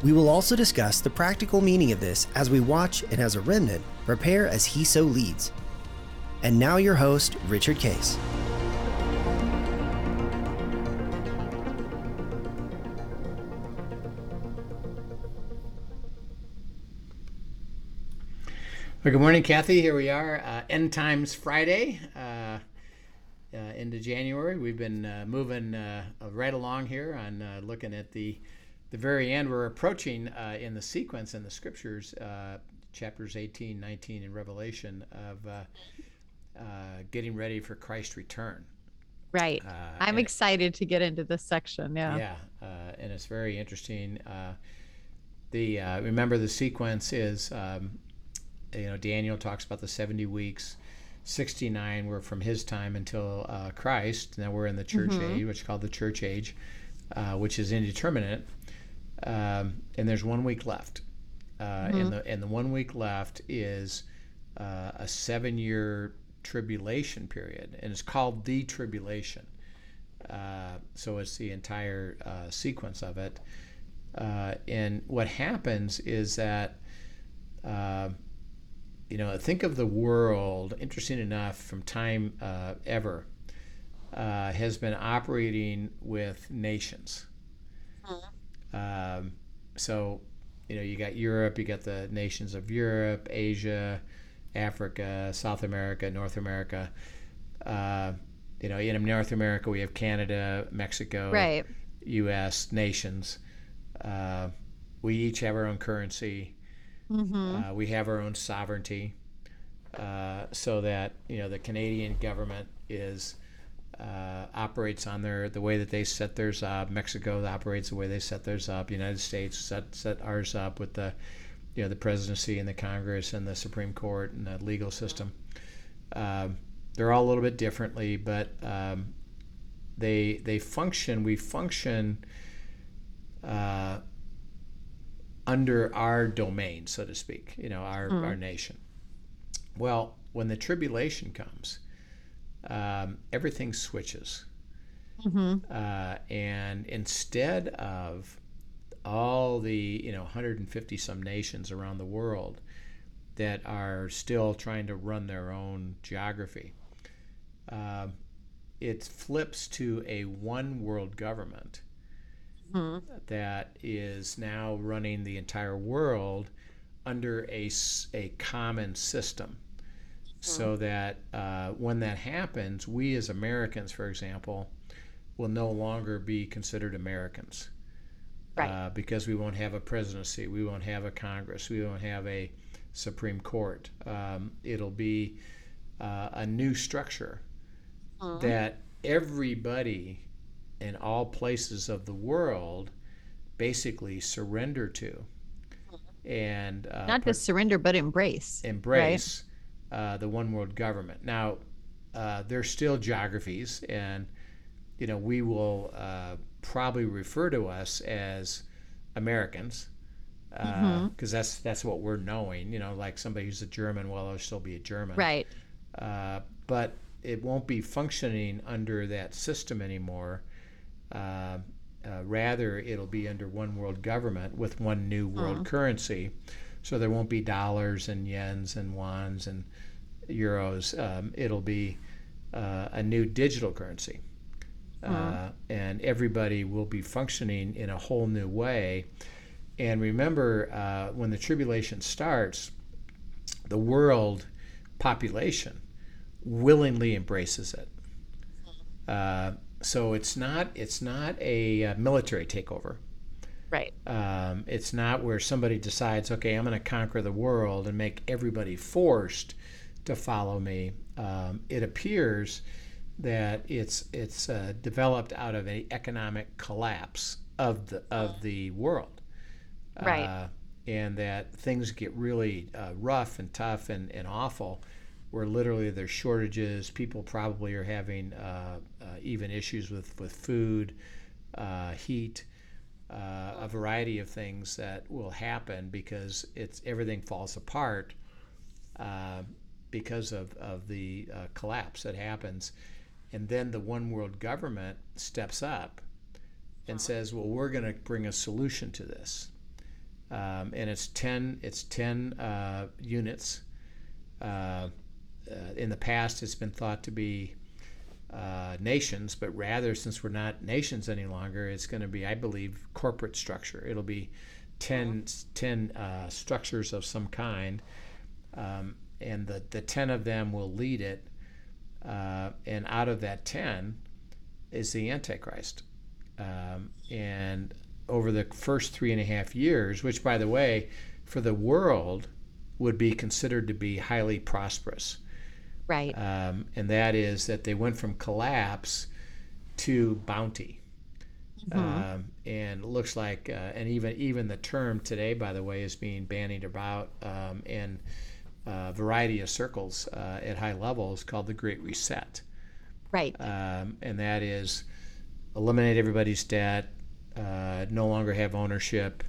We will also discuss the practical meaning of this as we watch and as a remnant prepare as he so leads. And now, your host, Richard Case. Well, good morning, Kathy. Here we are, uh, End Times Friday uh, uh, into January. We've been uh, moving uh, right along here on uh, looking at the the very end. We're approaching in the sequence in the scriptures, chapters 18, 19 in Revelation, of getting ready for Christ's return. Right. I'm excited to get into this section. Yeah. Yeah, and it's very interesting. the remember the sequence is. Um, you know, Daniel talks about the 70 weeks. 69 were from his time until uh, Christ. Now we're in the church mm-hmm. age, which is called the church age, uh, which is indeterminate. Um, and there's one week left. Uh, mm-hmm. and, the, and the one week left is uh, a seven year tribulation period. And it's called the tribulation. Uh, so it's the entire uh, sequence of it. and what happens is that you know, think of the world, interesting enough, from time uh, ever, uh, has been operating with nations. Mm-hmm. Um, so, you know, you got Europe, you got the nations of Europe, Asia, Africa, South America, North America. Uh, you know, in North America, we have Canada, Mexico, right. U.S. nations. Uh, we each have our own currency. Mm-hmm. Uh, we have our own sovereignty, uh, so that you know the Canadian government is uh, operates on their the way that they set theirs up. Mexico operates the way they set theirs up. United States set set ours up with the you know the presidency and the Congress and the Supreme Court and the legal system. Um, they're all a little bit differently, but um, they they function. We function. Uh, under our domain, so to speak, you know, our, mm. our nation. Well, when the tribulation comes, um, everything switches. Mm-hmm. Uh, and instead of all the, you know, 150 some nations around the world that are still trying to run their own geography, uh, it flips to a one world government mm-hmm. that is now running the entire world under a, a common system. So that uh, when that happens, we as Americans, for example, will no longer be considered Americans. Right. Uh, because we won't have a presidency, we won't have a Congress, we won't have a Supreme Court. Um, it'll be uh, a new structure mm-hmm. that everybody in all places of the world basically surrender to and uh, not just surrender but embrace embrace right? Uh, the one world government now uh, there's still geographies and you know we will uh, probably refer to us as americans because uh, mm-hmm. that's that's what we're knowing you know like somebody who's a german well they'll still be a german right uh, but it won't be functioning under that system anymore uh, uh, rather, it'll be under one world government with one new world uh-huh. currency. So there won't be dollars and yens and wons and euros. Um, it'll be uh, a new digital currency. Uh-huh. and everybody will be functioning in a whole new way. And remember, uh, when the tribulation starts, the world population willingly embraces it. Uh, so it's not it's not a, uh, military takeover. Right. Um, it's not where somebody decides, okay, I'm going to conquer the world and make everybody forced to follow me. Um, it appears that it's it's uh, developed out of an economic collapse of the of the world. Right. Uh, and that things get really uh, rough and tough and, and awful, where literally there's shortages. People probably are having uh, uh, even issues with, with food, uh, heat, uh, a variety of things that will happen because it's everything falls apart uh, because of, of the collapse that happens. And then the one world government steps up and says, well, we're going to bring a solution to this um, and it's ten it's ten uh, units. Uh, uh, in the past, it's been thought to be uh, nations, but rather, since we're not nations any longer, it's going to be, I believe, corporate structure. It'll be 10, 10 uh, structures of some kind, um, and the, the 10 of them will lead it. Uh, and out of that 10 is the Antichrist. Um, and over the first three and a half years, which, by the way, for the world would be considered to be highly prosperous. Right. Um, and that is that they went from collapse to bounty. Mm-hmm. Um, and it looks like, uh, and even even the term today, by the way, is being bandied about um, a variety of circles uh, at high levels called the Great Reset. Right. Um, and that is eliminate everybody's debt, uh, no longer have ownership.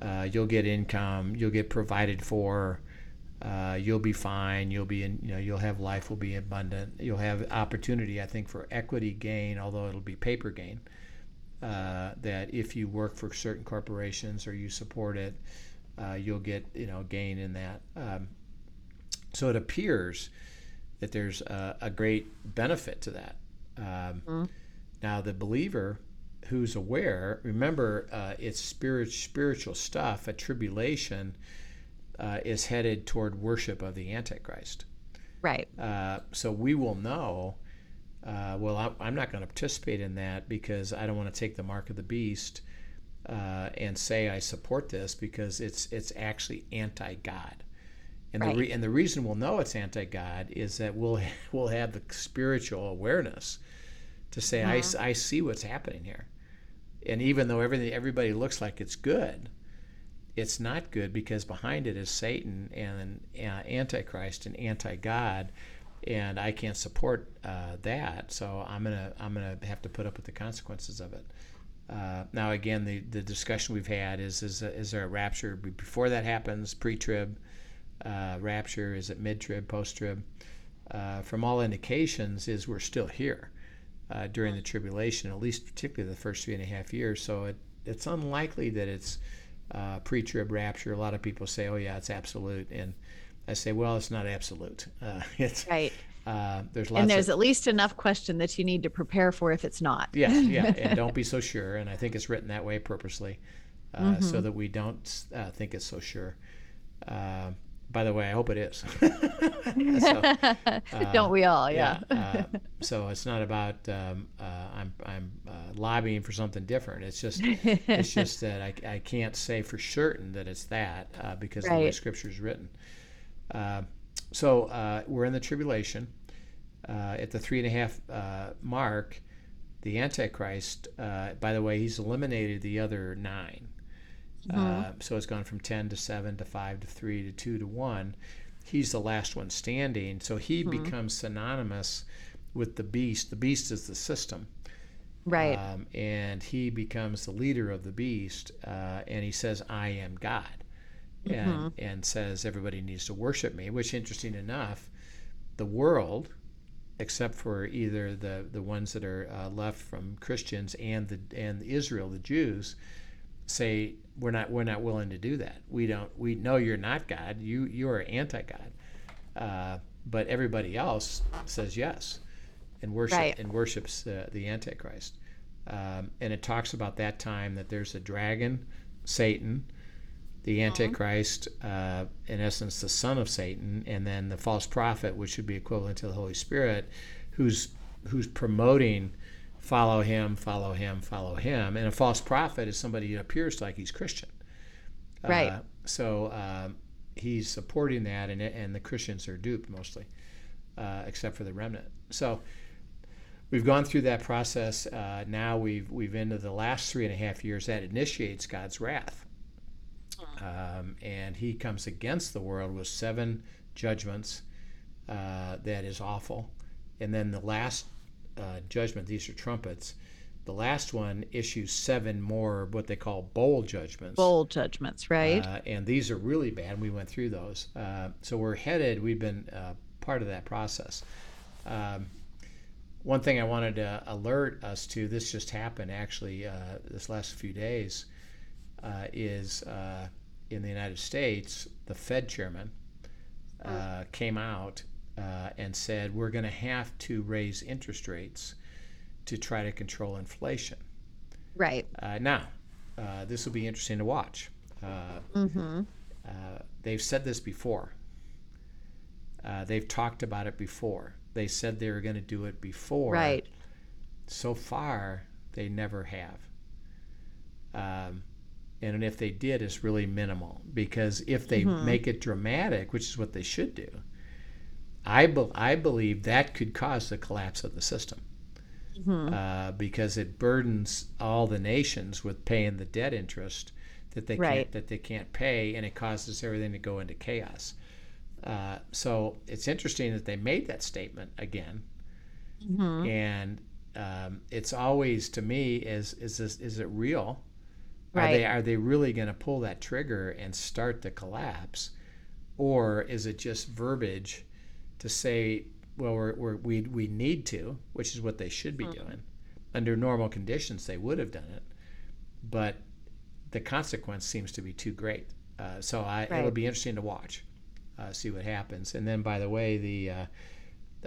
Uh, you'll get income. You'll get provided for. Uh, you'll be fine. You'll be in. You know, you'll have life will be abundant. You'll have opportunity, I think, for equity gain, although it'll be paper gain. Uh, that if you work for certain corporations or you support it, uh, you'll get you know gain in that. Um, so it appears that there's a, a great benefit to that. Um, mm. Now the believer who's aware, remember uh, it's spirit, spiritual stuff. A tribulation uh, is headed toward worship of the Antichrist. Right. Uh, so we will know. Uh, well, I'm not going to participate in that because I don't want to take the mark of the beast uh, and say I support this because it's it's actually anti-God. And right. the re- and the reason we'll know it's anti-God is that we'll we'll have the spiritual awareness to say I, uh-huh. I see what's happening here and even though everything everybody looks like it's good it's not good because behind it is satan and uh, antichrist and anti-god and i can't support uh, that so i'm gonna i'm gonna have to put up with the consequences of it uh, now again the, the discussion we've had is is, is there a rapture before that happens pre-trib uh, rapture is it mid-trib post-trib uh, from all indications is we're still here uh, during the tribulation, at least particularly the first three and a half years. So it, it's unlikely that it's uh, pre-trib rapture. A lot of people say, "Oh yeah, it's absolute," and I say, "Well, it's not absolute. Uh, it's right." Uh, there's lots and there's of, at least enough question that you need to prepare for if it's not. yeah, yeah, and don't be so sure. And I think it's written that way purposely, uh, mm-hmm. so that we don't uh, think it's so sure. By the way, I hope it is. so, uh, Don't we all? Yeah. yeah uh, so it's not about um, uh, I'm I'm uh, lobbying for something different. It's just it's just that I, I can't say for certain that it's that uh, because right. of the way Scripture is written. Uh, so we're in the tribulation. at the three and a half mark, the Antichrist. by the way, he's eliminated the other nine. Mm-hmm. Uh, so it's gone from 10 to 7 to 5 to 3 to 2 to 1. He's the last one standing. So he mm-hmm. becomes synonymous with the beast. The beast is the system. Right. Um, and he becomes the leader of the beast. Uh, and he says, I am God. And, mm-hmm. and says everybody needs to worship me, which, interesting enough, the world, except for either the, the ones that are uh, left from Christians and the and Israel, the Jews, say we're not we're not willing to do that. We don't. We know you're not God. You you are anti-God. Uh, but everybody else says yes, and worship right. and worships uh, the Antichrist. Um, and it talks about that time that there's a dragon, Satan, the mm-hmm. Antichrist, uh, in essence, the son of Satan, and then the false prophet, which would be equivalent to the Holy Spirit, who's who's promoting follow him, follow him, follow him. And a false prophet is somebody who appears like he's Christian. Right. Uh, so um, he's supporting that, and, and the Christians are duped mostly, uh, except for the remnant. So we've gone through that process. Uh, now we've we've into the last three and a half years that initiates God's wrath. Um, and he comes against the world with seven judgments uh, that is awful. And then the last uh, judgment, these are trumpets. The last one issues seven more what they call bowl judgments. Bowl judgments, right? Uh, and these are really bad. We went through those. Uh, so we're headed, we've been uh, part of that process. Um, one thing I wanted to alert us to this just happened actually uh, this last few days uh, is uh, in the United States, the Fed chairman came out and said, We're going to have to raise interest rates to try to control inflation. Right. Uh, now, uh, this will be interesting to watch. Uh, mm-hmm. they've said this before. they've talked about it before. They said they were going to do it before. Right. So far, they never have. Um, and if they did, it's really minimal because if they mm-hmm. make it dramatic, which is what they should do, I, be- I believe that could cause the collapse of the system mm-hmm. uh, because it burdens all the nations with paying the debt interest that they right. can't that they can't pay, and it causes everything to go into chaos. Uh, so it's interesting that they made that statement again, mm-hmm. and um, it's always to me is is this, is it real? Right. Are they are they really going to pull that trigger and start the collapse, or is it just verbiage to say, well, we're, we're, we we need to, which is what they should be mm-hmm. doing. Under normal conditions, they would have done it, but the consequence seems to be too great. Uh, so I, right. it'll be interesting to watch, uh, see what happens. And then, by the way, the uh,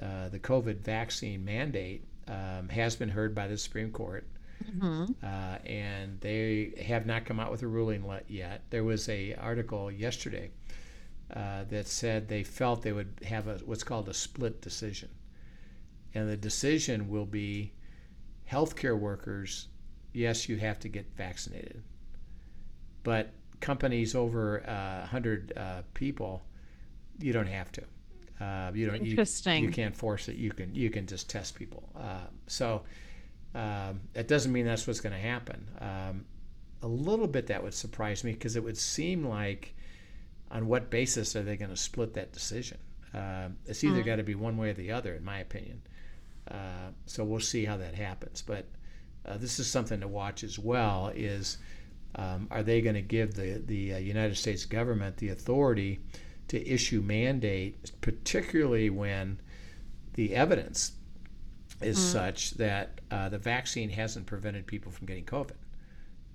uh the COVID vaccine mandate um, has been heard by the Supreme Court. Mm-hmm. Uh, and they have not come out with a ruling yet. There was a article yesterday uh, that said they felt they would have a, what's called a split decision, and the decision will be healthcare workers. Yes, you have to get vaccinated, but companies over uh, 100 uh, people, you don't have to. Uh, you don't. Interesting. You, you, can't force it. You can. You can just test people. Uh, so um, that doesn't mean that's what's going to happen. Um, a little bit that would surprise me because it would seem like on what basis are they going to split that decision? Uh, it's either mm-hmm. got to be one way or the other, in my opinion. Uh, so we'll see how that happens. But uh, this is something to watch as well. Is um, are they going to give the the uh, United States government the authority to issue mandate, particularly when the evidence is mm-hmm. such that uh, the vaccine hasn't prevented people from getting COVID.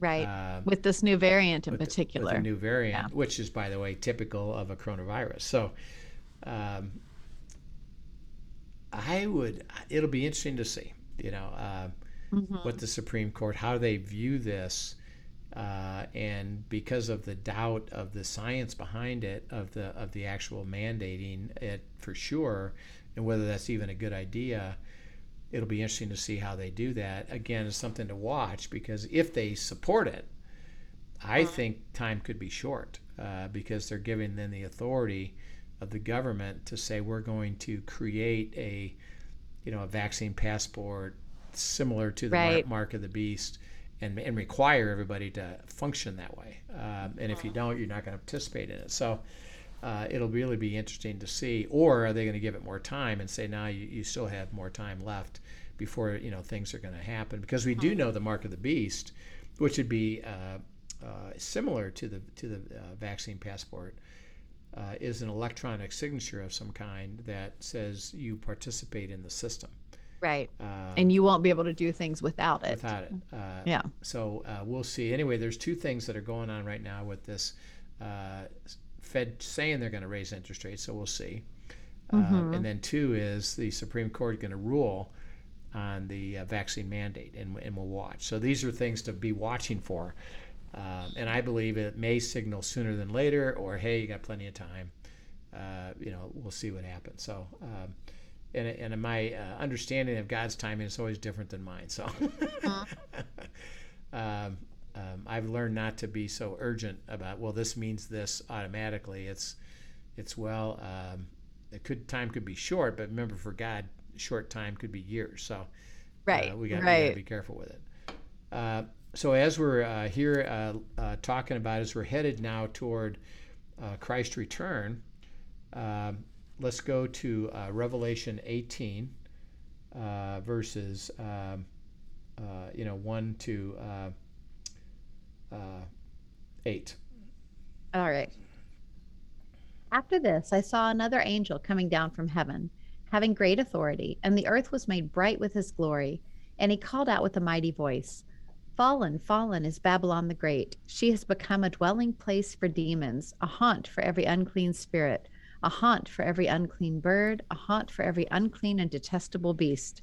Right. Um, with this new variant in particular. The new variant, yeah. which is, by the way, typical of a coronavirus. So um, I would, it'll be interesting to see, you know, uh, mm-hmm. what the Supreme Court, how they view this. Uh, and because of the doubt of the science behind it, of the of the actual mandating it for sure, and whether that's even a good idea, it'll be interesting to see how they do that. Again, it's something to watch because if they support it, I uh-huh. think time could be short uh, because they're giving them the authority of the government to say we're going to create a, you know, a vaccine passport similar to the right. mark, mark, of the beast. And, and require everybody to function that way. Um, and if you uh-huh. don't, you're not going to participate in it. So, uh, it'll really be interesting to see. Or are they going to give it more time and say, now you, you still have more time left before you know things are going to happen? Because we do hmm. know the mark of the beast, which would be uh, uh, similar to the to the uh, vaccine passport. Uh, is an electronic signature of some kind that says you participate in the system. Right. Um, and you won't be able to do things without it. Without it. Uh, yeah. So we'll see. Anyway, there's two things that are going on right now with this Fed saying they're going to raise interest rates, so we'll see. Uh, mm-hmm. Uh, and then two is the Supreme Court going to rule on the uh, vaccine mandate, and, and we'll watch. So these are things to be watching for. Um, and I believe it may signal sooner than later, or hey, you got plenty of time. Uh, you know, we'll see what happens. So, um, and, and my uh, understanding of God's timing is always different than mine. So, uh-huh. um, um, I've learned not to be so urgent about well this means this automatically. It's it's well um, it could time could be short, but remember for God short time could be years. So right, uh, we got right. to be careful with it. Uh, so as we're uh, here uh, uh, talking about, as we're headed now toward uh, Christ's return, um, let's go to uh, Revelation 18, uh, verses um, you know one to Uh, eight. All right. After this, I saw another angel coming down from heaven, having great authority, and the earth was made bright with his glory. And he called out with a mighty voice Fallen, fallen is Babylon the Great. She has become a dwelling place for demons, a haunt for every unclean spirit, a haunt for every unclean bird, a haunt for every unclean and detestable beast.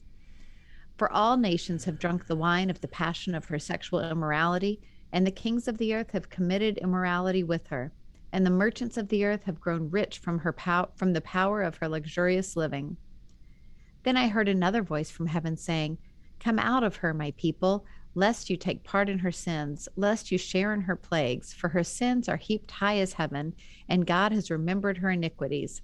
For all nations have drunk the wine of the passion of her sexual immorality, and the kings of the earth have committed immorality with her, and the merchants of the earth have grown rich from her pow- from the power of her luxurious living. Then I heard another voice from heaven saying, Come out of her, my people lest you take part in her sins, lest you share in her plagues, for her sins are heaped high as heaven, and God has remembered her iniquities.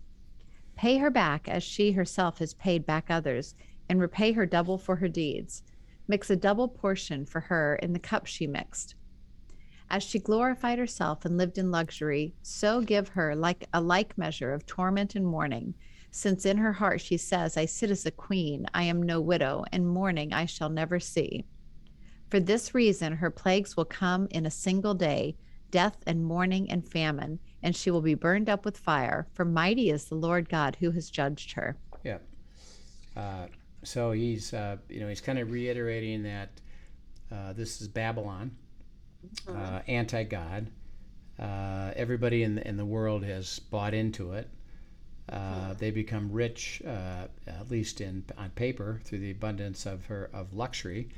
Pay her back as she herself has paid back others, and repay her double for her deeds. Mix a double portion for her in the cup she mixed. As she glorified herself and lived in luxury, so give her like a like measure of torment and mourning, since in her heart she says, I sit as a queen, I am no widow, and mourning I shall never see. For this reason, her plagues will come in a single day death and mourning and famine, and she will be burned up with fire. For mighty is the Lord God who has judged her. Yeah. Uh, so he's, uh, you know, he's kind of reiterating that uh, this is Babylon, uh, anti God. Uh, everybody in the, in the world has bought into it. Uh, they become rich, at least in on paper, through the abundance of her of luxury.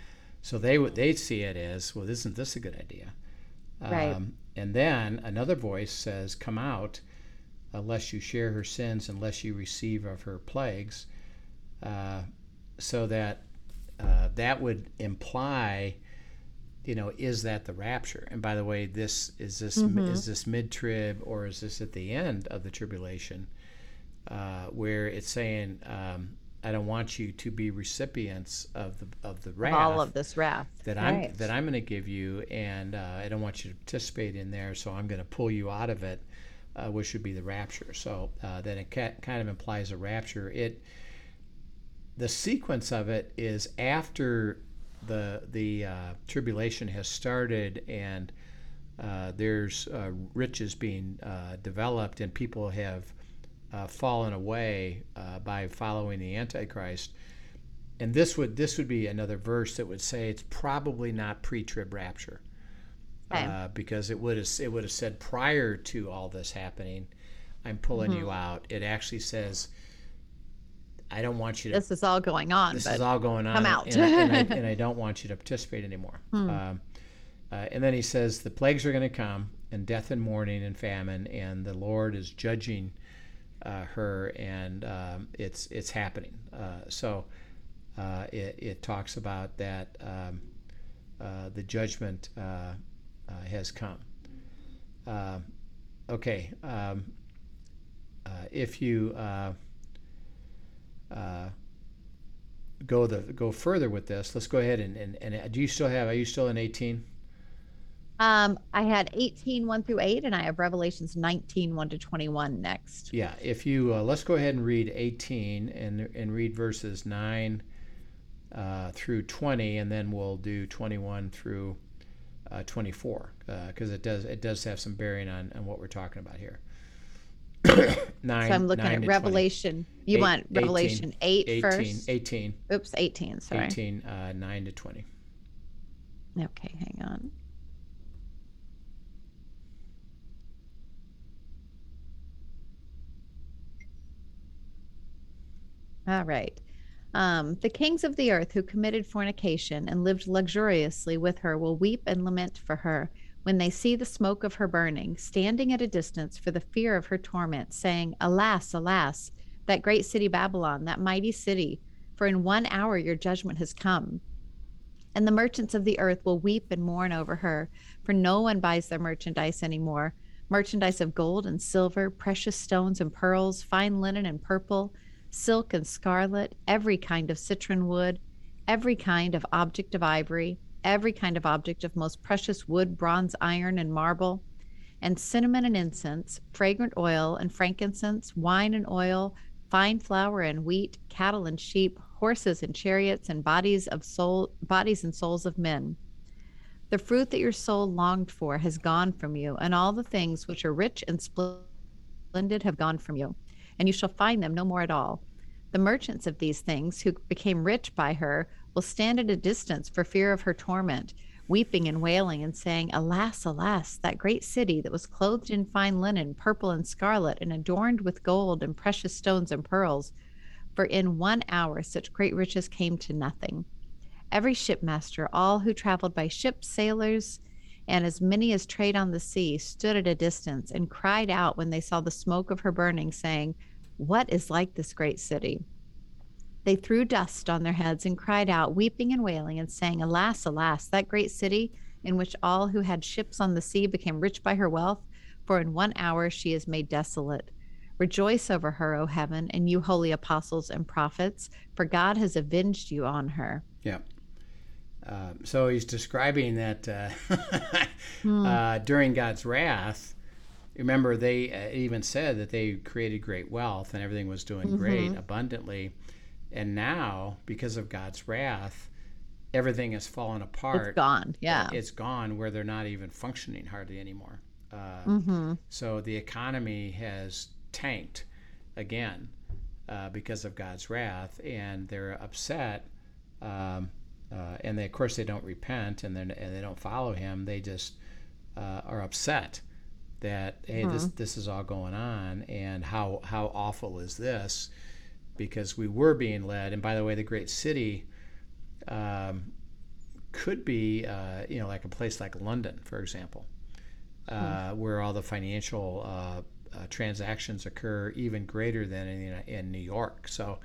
So they would they see it as well. Isn't this a good idea? Right. Um, and then another voice says, "Come out, unless you share her sins, unless you receive of her plagues." Uh, so that uh, that would imply, you know, is that the rapture? And by the way, this is this mm-hmm. is this mid trib or is this at the end of the tribulation, uh, where it's saying um, I don't want you to be recipients of the of the wrath, all of this wrath that right. I'm that I'm going to give you, and uh, I don't want you to participate in there. So I'm going to pull you out of it, uh, which would be the rapture. So uh, then it ca- kind of implies a rapture. It the sequence of it is after the the uh, tribulation has started and uh, there's uh, riches being developed and people have uh, fallen away uh, by following the Antichrist. And this would this would be another verse that would say it's probably not pre-trib rapture, okay. uh, because it would have it would have said prior to all this happening, I'm pulling mm-hmm. you out. It actually says, I don't want you to. This is all going on. This is all going on. Come out. and, and, I, and, I, don't want you to participate anymore. Hmm. Um, uh, and then he says the plagues are going to come, and death and mourning and famine, and the Lord is judging uh, her, and um, it's it's happening. Uh, so uh, it, it talks about that um, uh, the judgment uh, has come. okay, um, if you go the go further with this, let's go ahead and, and, and do you still have? Are you still in eighteen? Um, I had 18, 1 through 8, and I have Revelations 19, 1 to 21 next. Yeah, if you, uh, let's go ahead and read 18 and, and read verses 9 uh, through 20, and then we'll do 21 through uh, 24, because uh, it does it does have some bearing on, on what we're talking about here. nine, so I'm looking at Revelation. 20. You eight, want Revelation 18, 8 18, first? 18. Oops, 18, sorry. 18, uh, 9 to 20. Okay, hang on. All right. Um, the kings of the earth who committed fornication and lived luxuriously with her will weep and lament for her when they see the smoke of her burning, standing at a distance for the fear of her torment, saying, Alas, alas, that great city Babylon, that mighty city, for in one hour your judgment has come. And the merchants of the earth will weep and mourn over her, for no one buys their merchandise any anymore merchandise of gold and silver, precious stones and pearls, fine linen and purple silk and scarlet, every kind of citron wood, every kind of object of ivory, every kind of object of most precious wood, bronze, iron, and marble, and cinnamon and incense, fragrant oil and frankincense, wine and oil, fine flour and wheat, cattle and sheep, horses and chariots, and bodies of soul bodies and souls of men. The fruit that your soul longed for has gone from you, and all the things which are rich and splendid have gone from you, and you shall find them no more at all. The merchants of these things, who became rich by her, will stand at a distance for fear of her torment, weeping and wailing, and saying, Alas, alas, that great city that was clothed in fine linen, purple and scarlet, and adorned with gold and precious stones and pearls. For in one hour such great riches came to nothing. Every shipmaster, all who traveled by ship, sailors, and as many as trade on the sea, stood at a distance and cried out when they saw the smoke of her burning, saying, What is like this great city? They threw dust on their heads and cried out, weeping and wailing, and saying, Alas, alas, that great city in which all who had ships on the sea became rich by her wealth, for in one hour she is made desolate. Rejoice over her, O heaven, and you holy apostles and prophets, for God has avenged you on her. Yeah. Uh, so he's describing that uh, hmm. uh, during God's wrath, remember they uh, even said that they created great wealth and everything was doing mm-hmm. great abundantly and now, because of God's wrath, everything has fallen apart. It's gone. Yeah. It's gone where they're not even functioning hardly anymore. Uh, mm-hmm. So the economy has tanked again uh, because of God's wrath, and they're upset. Um, uh, and they, of course, they don't repent and, and they don't follow Him. They just uh, are upset that hey, mm-hmm. this this is all going on, and how how awful is this? Because we were being led. And by the way, the great city um, could be, uh, you know, like a place like London, for example, uh, hmm. where all the financial uh, uh transactions occur even greater than in, in New York. So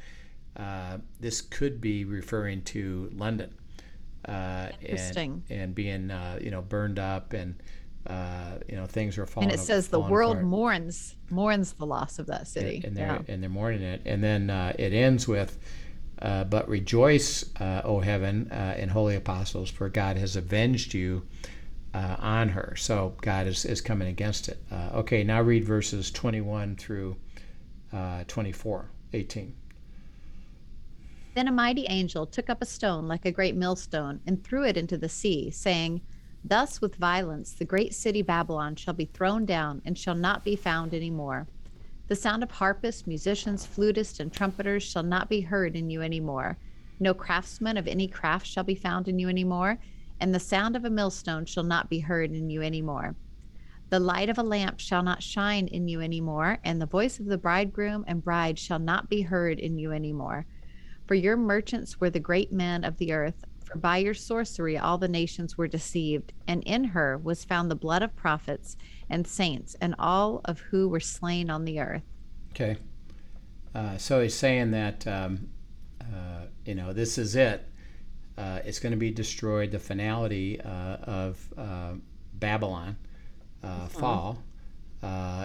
uh, this could be referring to London. Uh, Interesting. And, and being, you know, burned up and uh, you know things are falling. And it says the world apart. mourns mourns the loss of that city. And, and they're yeah. and they're mourning it. And then uh, it ends with, uh, "But rejoice, uh, O heaven, uh, and holy apostles, for God has avenged you." Uh, on her, so God is, is coming against it. okay, now read verses 21 through 24, 18. Then a mighty angel took up a stone like a great millstone and threw it into the sea, saying, Thus, with violence, the great city Babylon shall be thrown down and shall not be found any more. The sound of harpists, musicians, flutists, and trumpeters shall not be heard in you any more. No craftsman of any craft shall be found in you any more, and the sound of a millstone shall not be heard in you any more. The light of a lamp shall not shine in you any more, and the voice of the bridegroom and bride shall not be heard in you any more. For your merchants were the great men of the earth, for by your sorcery all the nations were deceived, and in her was found the blood of prophets and saints, and all of who were slain on the earth. Okay. Uh, so he's saying that, um, uh, you know, this is it. Uh, it's going to be destroyed. The finality uh, of uh, Babylon mm-hmm. fall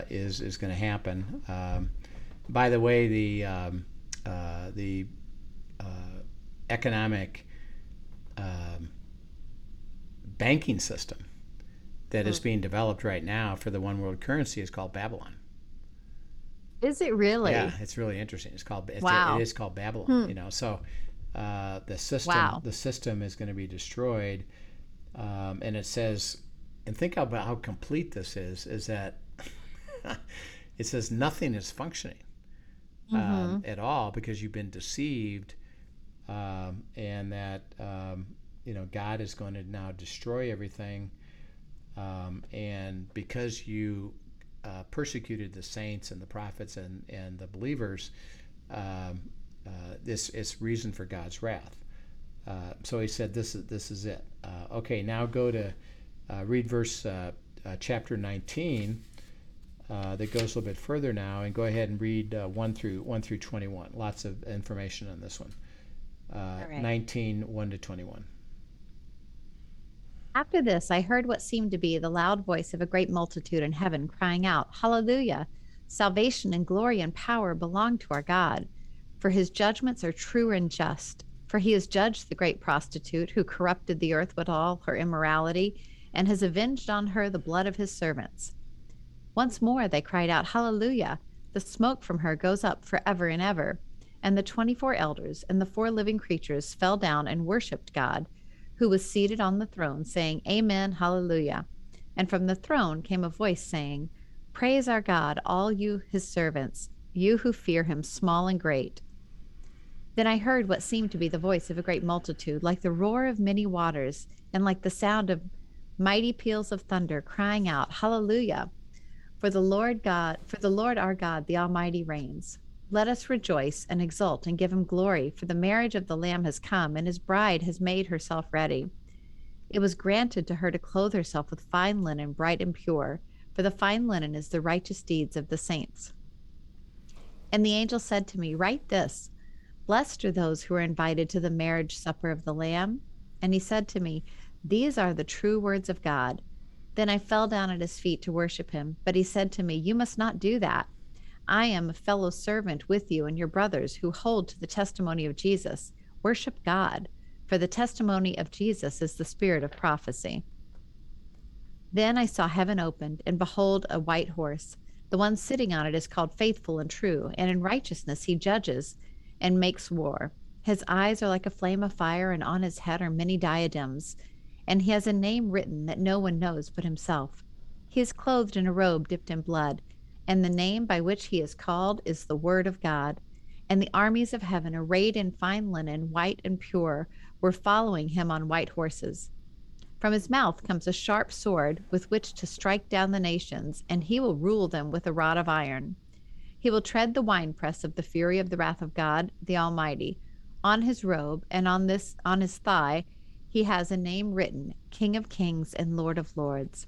is is going to happen. Um, by the way, the um, the economic um, banking system that is hmm. being developed right now for the one world currency is called Babylon. Is it really? Yeah, it's really interesting. It's called it's, wow. it is called Babylon. Hmm. You know, so uh, the system wow. the system is going to be destroyed, um, and it says, and think about how complete this is. Is that it says nothing is functioning um, mm-hmm. um, at all because you've been deceived um, and that um, you know God is going to now destroy everything, um, and because you uh, persecuted the saints and the prophets and and the believers, um, uh, this is reason for God's wrath. Uh, so he said, "This is this is it." Uh, okay, now go to uh, read verse uh, chapter 19. that goes a little bit further now, and go ahead and read one through one through 21. Lots of information on this one uh, right. 19 1 to 21. After this, I heard what seemed to be the loud voice of a great multitude in heaven crying out, Hallelujah! Salvation and glory and power belong to our God, for his judgments are true and just. For he has judged the great prostitute who corrupted the earth with all her immorality and has avenged on her the blood of his servants. Once more they cried out, Hallelujah! The smoke from her goes up forever and ever. And the 24 elders and the four living creatures fell down and worshiped God, who was seated on the throne, saying, Amen, Hallelujah. And from the throne came a voice saying, Praise our God, all you his servants, you who fear him, small and great. Then I heard what seemed to be the voice of a great multitude, like the roar of many waters, and like the sound of mighty peals of thunder, crying out, Hallelujah! For the Lord God, for the Lord our God, the Almighty reigns. Let us rejoice and exult and give him glory, for the marriage of the Lamb has come, and his bride has made herself ready. It was granted to her to clothe herself with fine linen, bright and pure, for the fine linen is the righteous deeds of the saints. And the angel said to me, Write this Blessed are those who are invited to the marriage supper of the Lamb. And he said to me, These are the true words of God. Then I fell down at his feet to worship him. But he said to me, You must not do that. I am a fellow servant with you and your brothers who hold to the testimony of Jesus. Worship God, for the testimony of Jesus is the spirit of prophecy. Then I saw heaven opened, and behold, a white horse. The one sitting on it is called Faithful and True, and in righteousness he judges and makes war. His eyes are like a flame of fire, and on his head are many diadems. And he has a name written that no one knows but himself. He is clothed in a robe dipped in blood, and the name by which he is called is the Word of God. And the armies of heaven, arrayed in fine linen, white and pure, were following him on white horses. From his mouth comes a sharp sword with which to strike down the nations, and he will rule them with a rod of iron. He will tread the winepress of the fury of the wrath of God, the Almighty. On his robe and on this on his thigh he has a name written, King of Kings and Lord of Lords.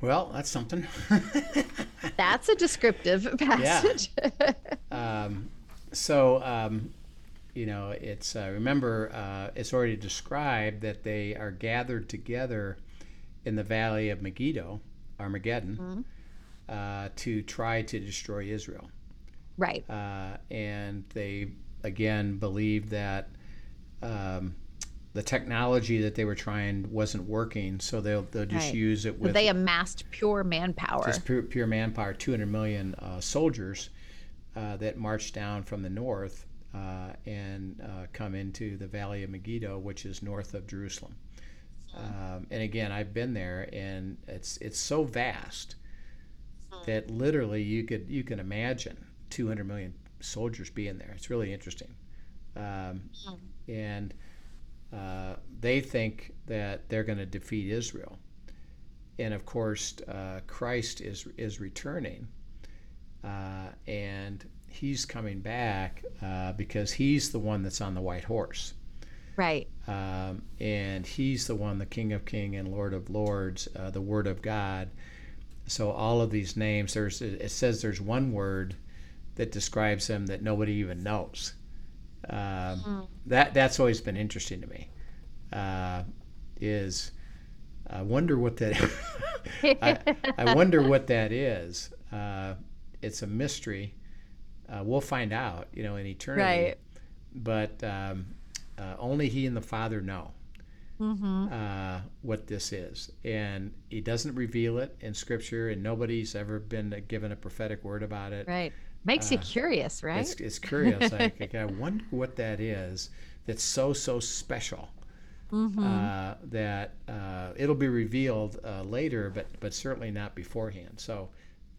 Well, that's something. That's a descriptive passage. um, so, um, you know, it's uh, remember uh, it's already described that they are gathered together in the valley of Megiddo, Armageddon, Mm-hmm. uh, to try to destroy Israel. right. Uh, and they again believe that um, the technology that they were trying wasn't working, so they'll they'll just Right. use it with they amassed pure manpower. just pure, pure manpower, 200 million uh, soldiers uh, that march down from the north uh, and uh, come into the Valley of Megiddo, which is north of Jerusalem. Um, and again, I've been there, and it's it's so vast that literally you could you can imagine 200 million soldiers being there. It's really interesting, um, and uh, they think that they're going to defeat Israel and of course uh, Christ is is returning, uh, and he's coming back uh, because he's the one that's on the white horse, right. um, and he's the one, the King of King and Lord of Lords, uh, the Word of God. So all of these names, there's it says there's one word that describes him that nobody even knows. Um, That that's always been interesting to me. Uh, is I wonder what that. I, I wonder what that is. Uh, it's a mystery. Uh, we'll find out, you know, in eternity. Right. But um, uh, only He and the Father know Mm-hmm. uh, what this is, and He doesn't reveal it in Scripture, and nobody's ever been given a prophetic word about it. Right. Makes you Uh, curious, right? It's, it's curious. like, like, I wonder what that is. That's so so special. uh, that uh, it'll be revealed uh, later, but but certainly not beforehand. So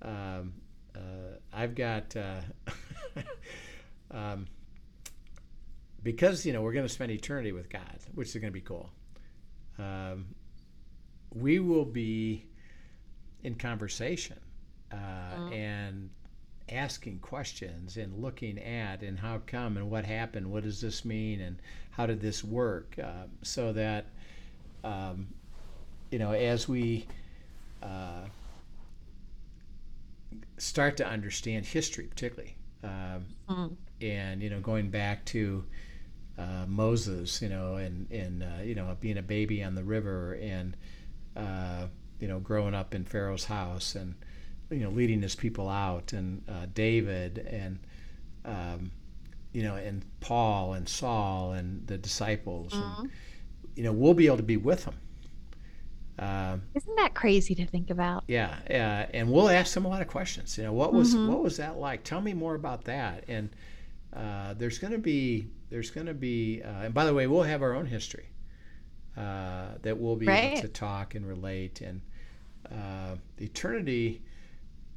um, uh, I've got uh, um, because you know we're going to spend eternity with God, which is going to be cool. Um, we will be in conversation uh, and asking questions and looking at and how come and what happened, what does this mean, and how did this work, uh, so that um, you know as we uh, start to understand history, particularly, um, and you know going back to uh, Moses, you know, and and uh, you know being a baby on the river and uh, you know growing up in Pharaoh's house and you know leading his people out and uh, David and um, you know and Paul and Saul and the disciples and, you know we'll be able to be with them um, Isn't that crazy to think about? yeah uh, and we'll ask them a lot of questions. You know what was what was that like? Tell me more about that. And uh, there's going to be there's going to be uh, and by the way we'll have our own history uh, that we'll be able to talk and relate. And uh, the eternity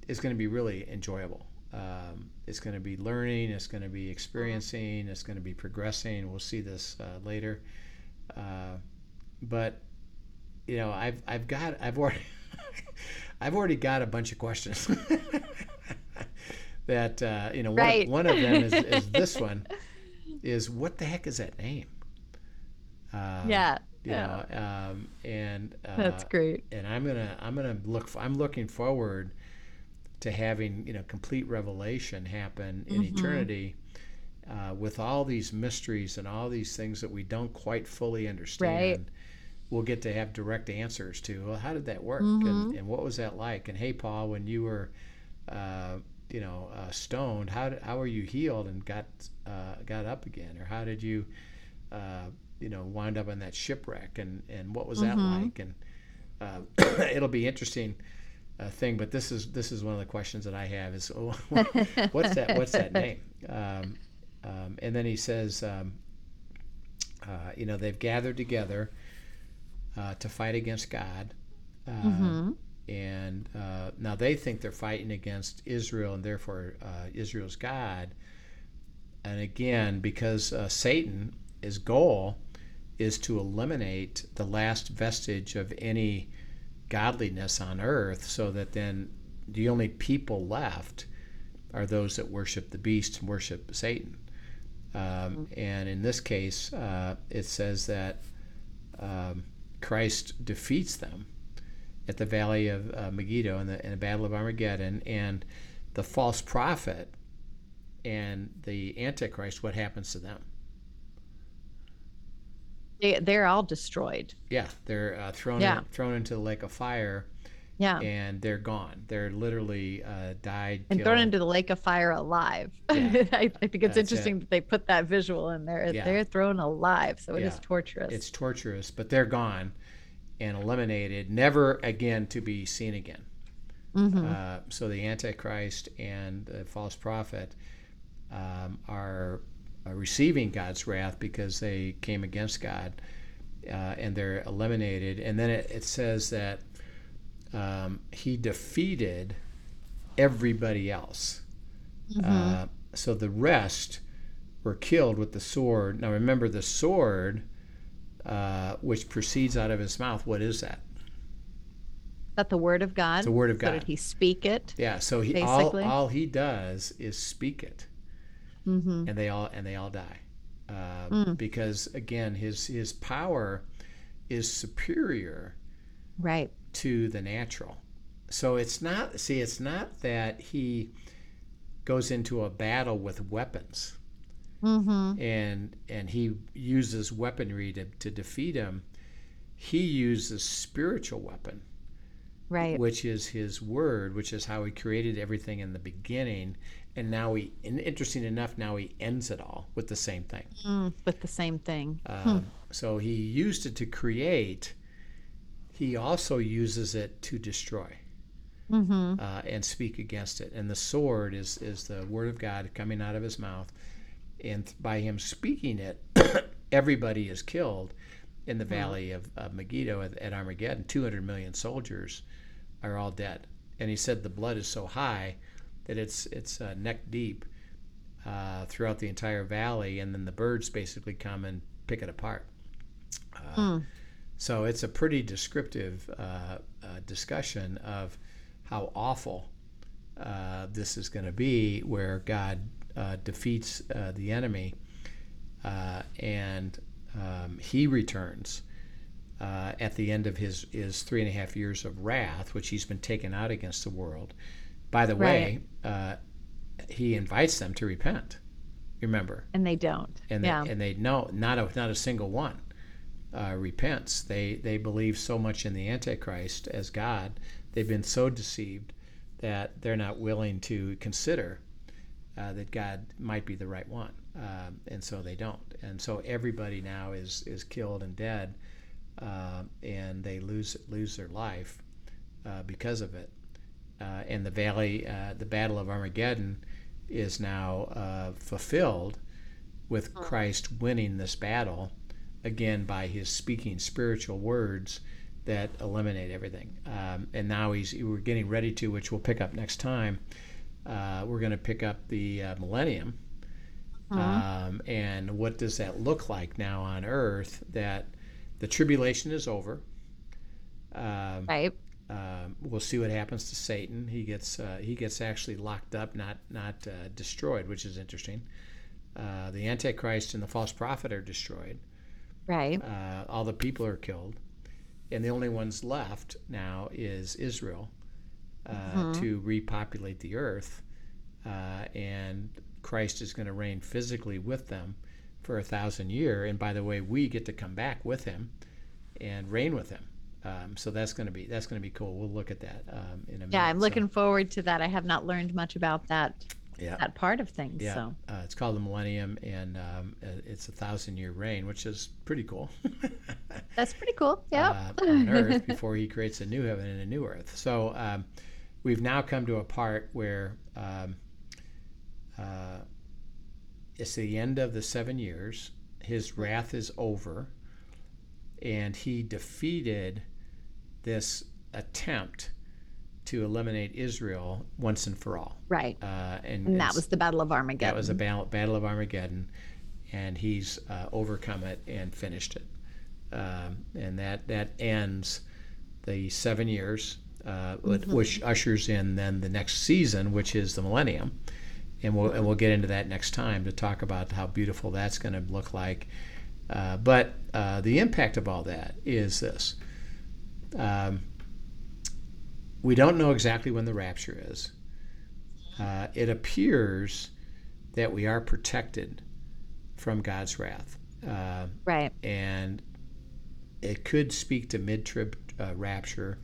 is going to be really enjoyable um, it's going to be learning it's going to be experiencing it's going to be progressing we'll see this uh, later uh, but you know I've, I've got I've already I've already got a bunch of questions that uh, you know one, Right. one of them is, is this one is what the heck is that name um, Yeah. you yeah. know um, and uh, That's great. and I'm gonna I'm gonna look I'm looking forward to having you know complete revelation happen in Mm-hmm. eternity uh, with all these mysteries and all these things that we don't quite fully understand. We'll get to have direct answers to well, how did that work Mm-hmm. and, and what was that like? And hey, Paul, when you were uh, you know uh, stoned, how did, how were you healed and got uh, got up again, or how did you uh, you know wind up in that shipwreck and and what was that Mm-hmm. like? And uh, it'll be interesting uh, thing. But this is this is one of the questions that I have is oh, what's that what's that name? Um, um, and then he says, um, uh, you know, they've gathered together uh, to fight against God. Uh, Mm-hmm. And uh, now they think they're fighting against Israel and therefore uh, Israel's God. And again, because uh, Satan, his goal is to eliminate the last vestige of any godliness on earth so that then the only people left are those that worship the beast and worship Satan. Um, and in this case, uh, it says that um, Christ defeats them at the valley of uh, Megiddo in the, in the Battle of Armageddon, and the false prophet and the Antichrist, what happens to them? They, they're all destroyed. Yeah, they're uh, thrown Yeah. in, thrown into the lake of fire, Yeah. and they're gone. They're literally uh, died, and killed. thrown into the lake of fire alive. Yeah. I, I think it's That's it. interesting that they put that visual in there. Yeah. They're thrown alive, so it is Yeah. torturous. It's torturous, but they're gone and eliminated, never again to be seen again. Mhm. Uh, so the Antichrist and the false prophet um, are, are receiving God's wrath because they came against God, uh, and they're eliminated. And then it, it says that um, he defeated everybody else. Uh, so the rest were killed with the sword. Now remember, the sword, uh, which proceeds out of his mouth, what is that? that the word of God? The word of So God. did he speak it? Yeah, so he all, all he does is speak it, Mm-hmm. and they all and they all die, uh, Mm. because again, his his power is superior Right. to the natural. So it's not see, it's not that he goes into a battle with weapons Mm-hmm. and and he uses weaponry to, to defeat him. He uses spiritual weapon Right. which is his word, which is how he created everything in the beginning. And now he, and interesting enough, now he ends it all with the same thing. Mm, with the same thing. Um, So he used it to create. He also uses it to destroy Mm-hmm. uh, and speak against it. And the sword is is the word of God coming out of his mouth, and by him speaking it, everybody is killed. in the valley of, of Megiddo at, at Armageddon, 200 million soldiers are all dead. And he said the blood is so high that it's it's uh, neck deep uh, throughout the entire valley, and then the birds basically come and pick it apart. Uh, So it's a pretty descriptive uh, uh, discussion of how awful uh, this is going to be, where God uh, defeats uh, the enemy uh, and um, he returns uh, at the end of his, his three and a half years of wrath, which he's been taken out against the world. By the way, uh, he invites them to repent. Remember, And they don't. and they, yeah. and they know not a not a single one uh, repents. They they believe so much in the Antichrist as God. They've been so deceived that they're not willing to consider uh, that God might be the right one, um, and so they don't. And so everybody now is is killed and dead, uh, and they lose lose their life uh, because of it. Uh, and the valley, uh, the Battle of Armageddon, is now uh, fulfilled with Christ winning this battle again by his speaking spiritual words that eliminate everything. Um, and now he's we're getting ready to, which we'll pick up next time. Uh, we're going to pick up the uh, millennium. Um, and what does that look like now on earth? That the tribulation is over. Um, right. Um, we'll see what happens to Satan. He gets uh, he gets actually locked up, not not uh, destroyed, which is interesting. Uh, the Antichrist and the false prophet are destroyed. Right. Uh, all the people are killed, and the only ones left now is Israel uh, to repopulate the earth, uh, and Christ is going to reign physically with them for a thousand year. And by the way, we get to come back with him and reign with him. Um, so that's going to be that's going to be cool. We'll look at that um, in a minute. Yeah, I'm So, looking forward to that. I have not learned much about that yeah. that part of things. Yeah, So uh, it's called the Millennium, and um, uh, it's a thousand-year reign, which is pretty cool. that's pretty cool. Yeah. uh, on Earth before He creates a new heaven and a new earth. So um, we've now come to a part where um, uh, it's the end of the seven years. His wrath is over, and He defeated this attempt to eliminate Israel once and for all. right. Uh, and And that was the Battle of Armageddon. that was a battle, battle of Armageddon, and he's uh, overcome it and finished it. Um, and that that ends the seven years, uh, which- which ushers in then the next season, which is the millennium. And we'll and we'll get into that next time to talk about how beautiful that's going to look like. Uh, but uh, the impact of all that is this: um, we don't know exactly when the rapture is uh, it appears that we are protected from God's wrath. Uh, right. and it could speak to mid trib uh, rapture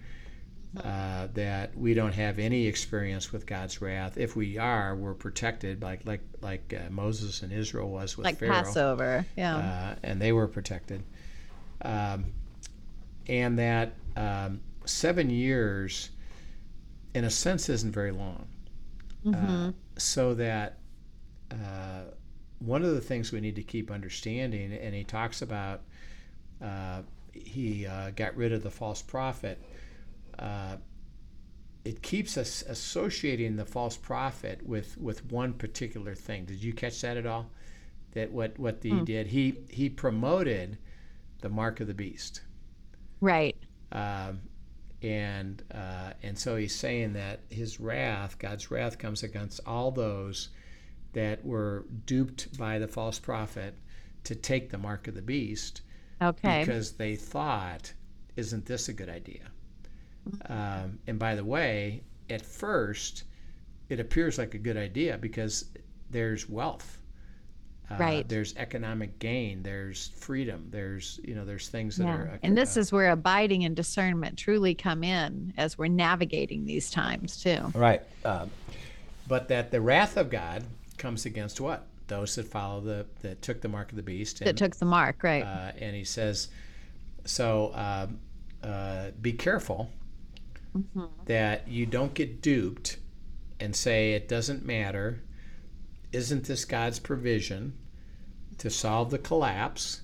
uh, that we don't have any experience with God's wrath. If we are, we're protected, like like like uh, Moses and Israel was with Like Pharaoh Passover. Yeah. uh, and they were protected. Um, and that um, seven years, in a sense, isn't very long. Uh, so that uh, one of the things we need to keep understanding, and he talks about, uh, he uh, got rid of the false prophet. Uh, it keeps us associating the false prophet with with one particular thing. Did you catch that at all? That what what the, he did he he promoted the mark of the beast, right. um, and uh, and so he's saying that his wrath, God's wrath, comes against all those that were duped by the false prophet to take the mark of the beast Okay. because they thought, isn't this a good idea? Um, and by the way, at first, it appears like a good idea because there's wealth. Uh, Right. There's economic gain. There's freedom. There's you know there's things that yeah. are. And this uh, is where abiding and discernment truly come in as we're navigating these times too. right. Um, but that the wrath of God comes against what? Those that follow the that took the mark of the beast. That took the mark, right? uh, and he says, so uh, be careful that you don't get duped and say it doesn't matter. Isn't this God's provision to solve the collapse?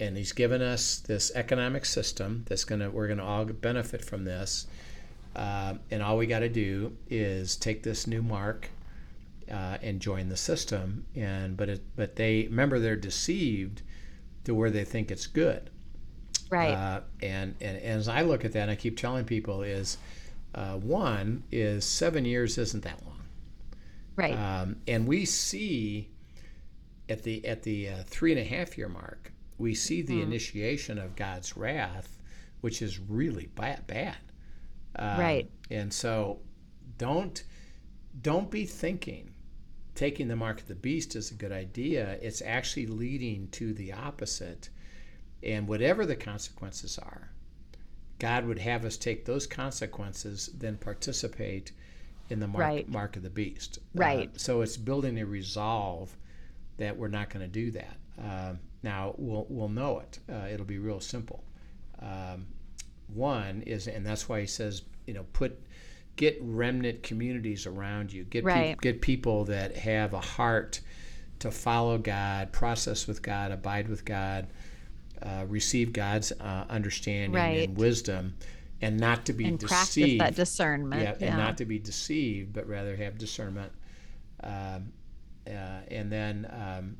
and he's given us this economic system that's gonna we're gonna all benefit from this. Uh, and all we got to do is take this new mark uh, and join the system. And but it, but they remember they're deceived to where they think it's good. Right. Uh, and, and and as I look at that, I keep telling people is uh, one is seven years isn't that long. Right. Um, and we see at the at the uh, three and a half year mark, we see the Mm-hmm. initiation of God's wrath, which is really bad. bad. Um, Right. And so, don't don't be thinking taking the mark of the beast is a good idea. It's actually leading to the opposite. And whatever the consequences are, God would have us take those consequences, then participate in the mark, Right. mark of the beast. Uh, Right. so it's building a resolve that we're not going to do that. Um, now we'll we'll know it. Uh, it'll be real simple. Um, one is, and that's why he says, you know, put get remnant communities around you. Get Right. get people that have a heart to follow God, process with God, abide with God, uh, receive God's uh, understanding Right. and wisdom, and not to be and practice deceived. that discernment. Yeah, and not to be deceived, but rather have discernment. Um, uh, and then um,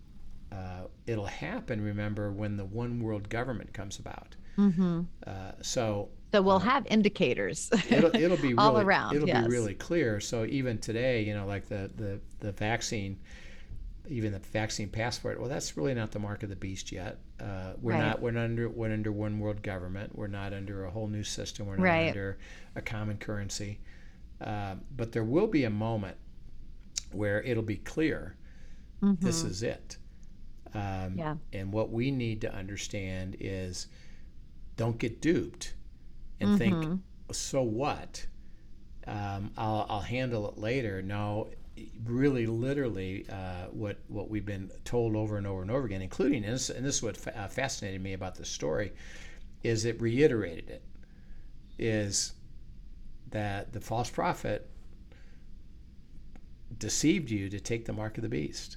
uh, it'll happen, remember, when the one world government comes about. hmm Uh, so So we'll have indicators. it'll, it'll be really, All around, It'll yes. be really clear. So even today, you know, like the, the, the vaccine, even the vaccine passport. Well, that's really not the mark of the beast yet. Uh, we're Right. not. We're not under. We're under one world government. We're not under a whole new system. We're not Right. under a common currency. Uh, but there will be a moment where it'll be clear. This Mhm. is it. Um, Yeah. And what we need to understand is, don't get duped, and think, Mhm. so what? Um, I'll, I'll handle it later. No, really, literally, uh, what what we've been told over and over and over again, including and this, and this is what fa- uh, fascinated me about this story, is it reiterated it, is that the false prophet deceived you to take the mark of the beast.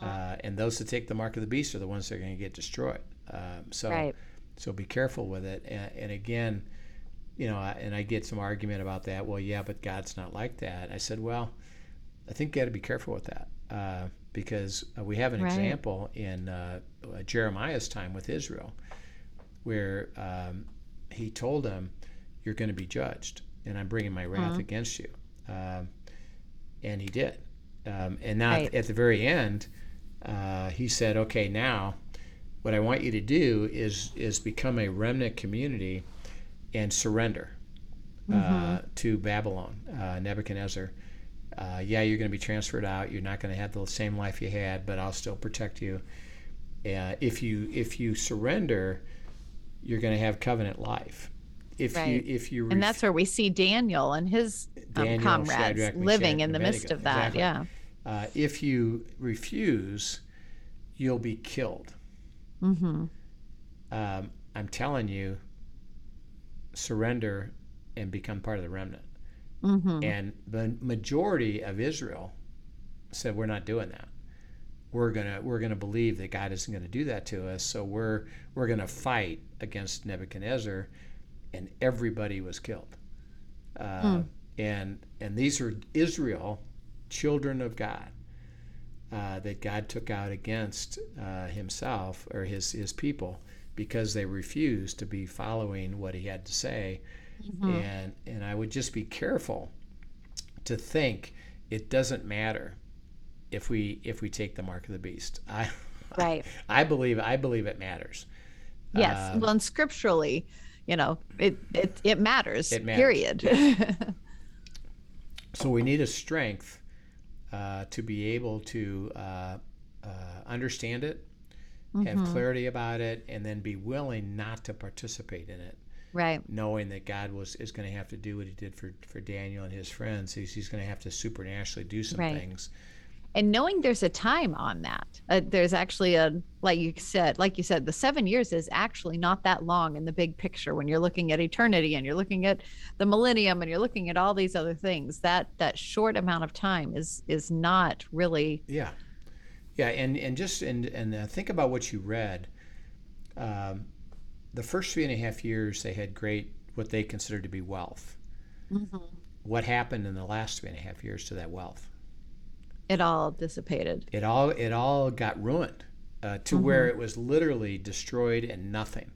Uh, and those that take the mark of the beast are the ones that are going to get destroyed. Um, so, Right. so be careful with it. And, and again, you know, I- and I get some argument about that. Well, yeah, but God's not like that. I said, well, I think you got to be careful with that uh, because uh, we have an Right. example in uh, Jeremiah's time with Israel, where um, he told them, "You're going to be judged, and I'm bringing my wrath Mhm. against you," um, and he did. Um, and now Right. at the very end, uh, he said, "Okay, now." What I want you to do is is become a remnant community and surrender uh, to Babylon, uh, Nebuchadnezzar. Uh, yeah, you're going to be transferred out. You're not going to have the same life you had, but I'll still protect you. Uh, if you if you surrender, you're going to have covenant life. If Right. you if you And that's where we see Daniel and his um, Daniel, comrades Shadrach, living in the midst of that. Exactly. Yeah. uh, if you refuse, you'll be killed. Mm-hmm. um, I'm telling you, surrender and become part of the remnant. Hmm And the majority of Israel said, "We're not doing that. We're gonna we're gonna believe that God isn't gonna do that to us. So we're we're gonna fight against Nebuchadnezzar." And everybody was killed. Uh, And and these are Israel, children of God. Uh, that God took out against uh, himself or his, his people because they refused to be following what he had to say. And, and I would just be careful to think it doesn't matter if we if we take the mark of the beast. I Right. I believe I believe it matters. Yes. Um, well, and scripturally, you know, it it, it matters. It matters, Period. So we need a strength uh, to be able to uh, uh, understand it, have clarity about it, and then be willing not to participate in it, right. knowing that God was is going to have to do what He did for for Daniel and his friends. He's, he's going to have to supernaturally do some Right. things. and knowing there's a time on that uh, there's actually a like you said like you said the seven years is actually not that long in the big picture when you're looking at eternity and you're looking at the millennium and you're looking at all these other things that that short amount of time is is not really Yeah, yeah, and and just and and uh, think about what you read. um, the first three and a half years they had great what they considered to be wealth. Mm-hmm. What happened in the last three and a half years to that wealth? It all dissipated. It all it all got ruined uh, to mm-hmm. where it was literally destroyed and nothing.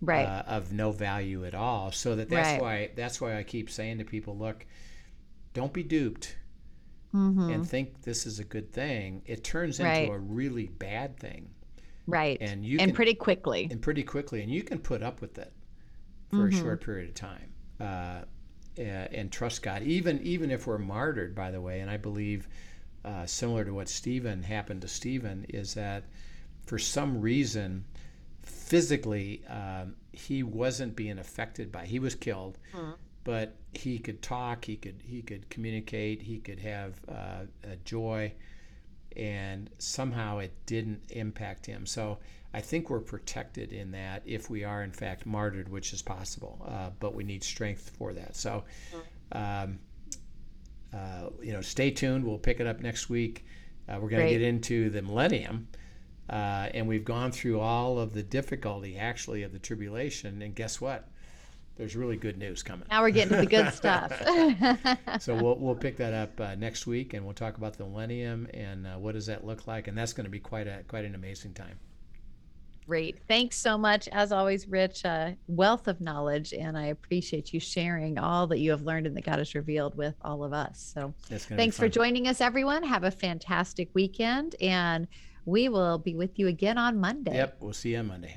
Right. Uh, of no value at all. So that that's right. why that's why I keep saying to people, look, don't be duped. Mm-hmm. And think this is a good thing. It turns into right. a really bad thing. Right. And you and can, pretty quickly. And pretty quickly, and you can put up with it for mm-hmm. a short period of time, uh, and trust God. Even even if we're martyred, by the way, and I believe uh, similar to what Stephen happened to Stephen is that for some reason, physically, um, he wasn't being affected by. He was killed, mm-hmm. but he could talk. He could he could communicate. He could have uh, joy and somehow it didn't impact him. So I think we're protected in that if we are in fact martyred, which is possible, uh, but we need strength for that. So, um, uh, you know, stay tuned. We'll pick it up next week. Uh, we're going to get into the millennium. Uh, and we've gone through all of the difficulty actually of the tribulation. And guess what? There's really good news coming. Now we're getting to the good stuff. so we'll, we'll pick that up uh, next week, and we'll talk about the millennium and uh, what does that look like, and that's going to be quite a quite an amazing time. Great, thanks so much, as always, Rich. Uh, wealth of knowledge, and I appreciate you sharing all that you have learned and that God has revealed with all of us. So thanks for joining us, everyone. Have a fantastic weekend, and we will be with you again on Monday. Yep, we'll see you on Monday.